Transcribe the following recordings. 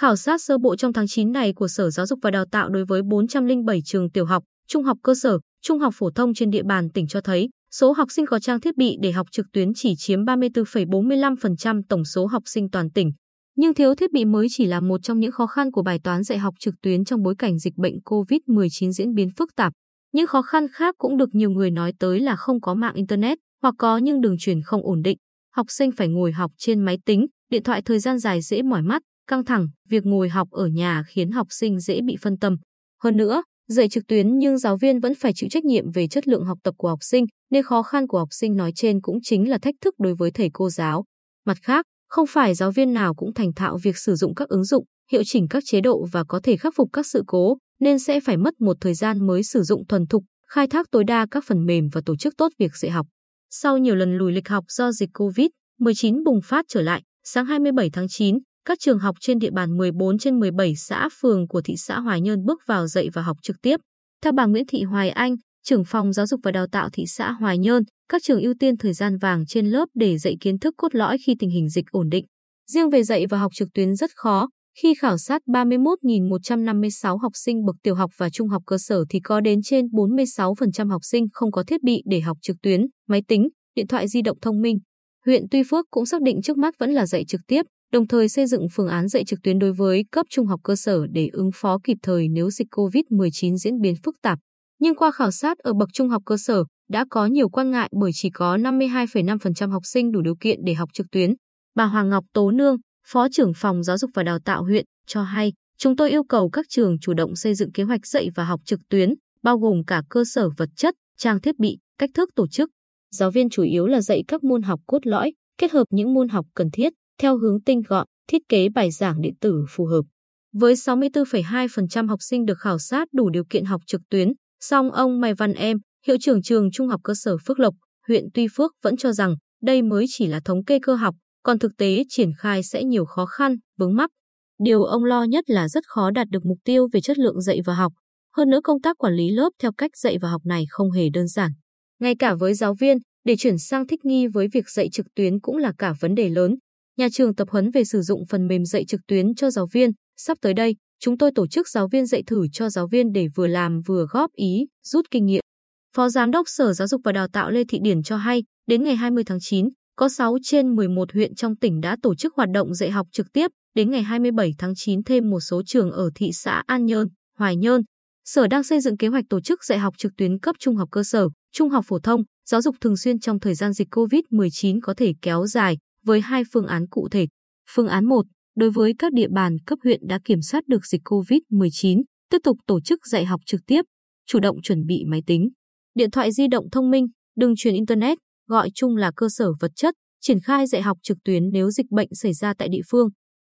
Khảo sát sơ bộ trong tháng 9 này của Sở Giáo dục và Đào tạo đối với 407 trường tiểu học, trung học cơ sở, trung học phổ thông trên địa bàn tỉnh cho thấy, số học sinh có trang thiết bị để học trực tuyến chỉ chiếm 34,45% tổng số học sinh toàn tỉnh. Nhưng thiếu thiết bị mới chỉ là một trong những khó khăn của bài toán dạy học trực tuyến trong bối cảnh dịch bệnh COVID-19 diễn biến phức tạp. Những khó khăn khác cũng được nhiều người nói tới là không có mạng Internet hoặc có nhưng đường truyền không ổn định. Học sinh phải ngồi học trên máy tính, điện thoại thời gian dài dễ mỏi mắt, căng thẳng, việc ngồi học ở nhà khiến học sinh dễ bị phân tâm. Hơn nữa, dạy trực tuyến nhưng giáo viên vẫn phải chịu trách nhiệm về chất lượng học tập của học sinh, nên khó khăn của học sinh nói trên cũng chính là thách thức đối với thầy cô giáo. Mặt khác, không phải giáo viên nào cũng thành thạo việc sử dụng các ứng dụng, hiệu chỉnh các chế độ và có thể khắc phục các sự cố, nên sẽ phải mất một thời gian mới sử dụng thuần thục, khai thác tối đa các phần mềm và tổ chức tốt việc dạy học. Sau nhiều lần lùi lịch học do dịch COVID-19 bùng phát trở lại, sáng 27 tháng 9, các trường học trên địa bàn 14 trên 17 xã phường của thị xã Hoài Nhơn bước vào dạy và học trực tiếp. Theo bà Nguyễn Thị Hoài Anh, trưởng phòng giáo dục và đào tạo thị xã Hoài Nhơn, các trường ưu tiên thời gian vàng trên lớp để dạy kiến thức cốt lõi khi tình hình dịch ổn định. Riêng về dạy và học trực tuyến rất khó, khi khảo sát 31.156 học sinh bậc tiểu học và trung học cơ sở thì có đến trên 46% học sinh không có thiết bị để học trực tuyến, máy tính, điện thoại di động thông minh. Huyện Tuy Phước cũng xác định trước mắt vẫn là dạy trực tiếp, đồng thời xây dựng phương án dạy trực tuyến đối với cấp trung học cơ sở để ứng phó kịp thời nếu dịch COVID-19 diễn biến phức tạp. Nhưng qua khảo sát ở bậc trung học cơ sở, đã có nhiều quan ngại bởi chỉ có 52,5% học sinh đủ điều kiện để học trực tuyến. Bà Hoàng Ngọc Tố Nương, Phó trưởng phòng giáo dục và đào tạo huyện, cho hay, chúng tôi yêu cầu các trường chủ động xây dựng kế hoạch dạy và học trực tuyến, bao gồm cả cơ sở vật chất, trang thiết bị, cách thức tổ chức. Giáo viên chủ yếu là dạy các môn học cốt lõi, kết hợp những môn học cần thiết, theo hướng tinh gọn, thiết kế bài giảng điện tử phù hợp. Với 64,2% học sinh được khảo sát đủ điều kiện học trực tuyến, song ông Mai Văn Em, hiệu trưởng trường Trung học cơ sở Phước Lộc, huyện Tuy Phước vẫn cho rằng đây mới chỉ là thống kê cơ học, còn thực tế triển khai sẽ nhiều khó khăn, vướng mắc. Điều ông lo nhất là rất khó đạt được mục tiêu về chất lượng dạy và học. Hơn nữa công tác quản lý lớp theo cách dạy và học này không hề đơn giản. Ngay cả với giáo viên, để chuyển sang thích nghi với việc dạy trực tuyến cũng là cả vấn đề lớn. Nhà trường tập huấn về sử dụng phần mềm dạy trực tuyến cho giáo viên. Sắp tới đây, chúng tôi tổ chức giáo viên dạy thử cho giáo viên để vừa làm vừa góp ý, rút kinh nghiệm. Phó Giám đốc Sở Giáo dục và Đào tạo Lê Thị Điển cho hay, đến ngày 20 tháng 9, có 6 trên 11 huyện trong tỉnh đã tổ chức hoạt động dạy học trực tiếp, đến ngày 27 tháng 9 thêm một số trường ở thị xã An Nhơn, Hoài Nhơn. Sở đang xây dựng kế hoạch tổ chức dạy học trực tuyến cấp trung học cơ sở, trung học phổ thông, giáo dục thường xuyên trong thời gian dịch COVID-19 có thể kéo dài với hai phương án cụ thể. Phương án 1, đối với các địa bàn cấp huyện đã kiểm soát được dịch COVID-19, tiếp tục tổ chức dạy học trực tiếp, chủ động chuẩn bị máy tính, điện thoại di động thông minh, đường truyền internet, gọi chung là cơ sở vật chất, triển khai dạy học trực tuyến nếu dịch bệnh xảy ra tại địa phương.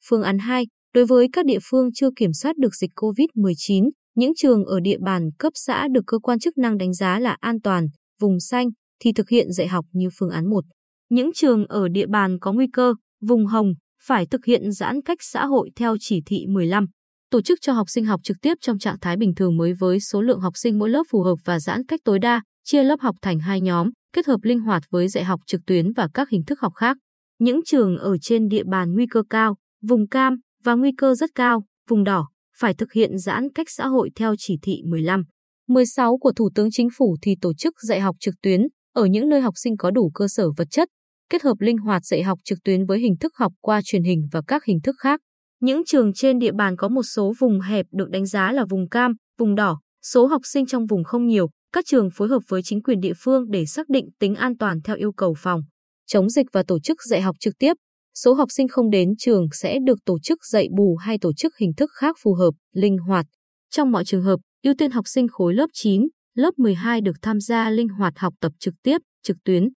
Phương án 2, đối với các địa phương chưa kiểm soát được dịch COVID-19, những trường ở địa bàn cấp xã được cơ quan chức năng đánh giá là an toàn, vùng xanh thì thực hiện dạy học như phương án 1. Những trường ở địa bàn có nguy cơ, vùng hồng phải thực hiện giãn cách xã hội theo chỉ thị 15. Tổ chức cho học sinh học trực tiếp trong trạng thái bình thường mới với số lượng học sinh mỗi lớp phù hợp và giãn cách tối đa, chia lớp học thành hai nhóm, kết hợp linh hoạt với dạy học trực tuyến và các hình thức học khác. Những trường ở trên địa bàn nguy cơ cao, vùng cam và nguy cơ rất cao, vùng đỏ, phải thực hiện giãn cách xã hội theo chỉ thị 15. 16 của Thủ tướng Chính phủ thì tổ chức dạy học trực tuyến ở những nơi học sinh có đủ cơ sở vật chất, kết hợp linh hoạt dạy học trực tuyến với hình thức học qua truyền hình và các hình thức khác. Những trường trên địa bàn có một số vùng hẹp được đánh giá là vùng cam, vùng đỏ, số học sinh trong vùng không nhiều, các trường phối hợp với chính quyền địa phương để xác định tính an toàn theo yêu cầu phòng chống dịch và tổ chức dạy học trực tiếp. Số học sinh không đến trường sẽ được tổ chức dạy bù hay tổ chức hình thức khác phù hợp, linh hoạt. Trong mọi trường hợp, ưu tiên học sinh khối lớp 9, lớp 12 được tham gia linh hoạt học tập trực tiếp, trực tuyến.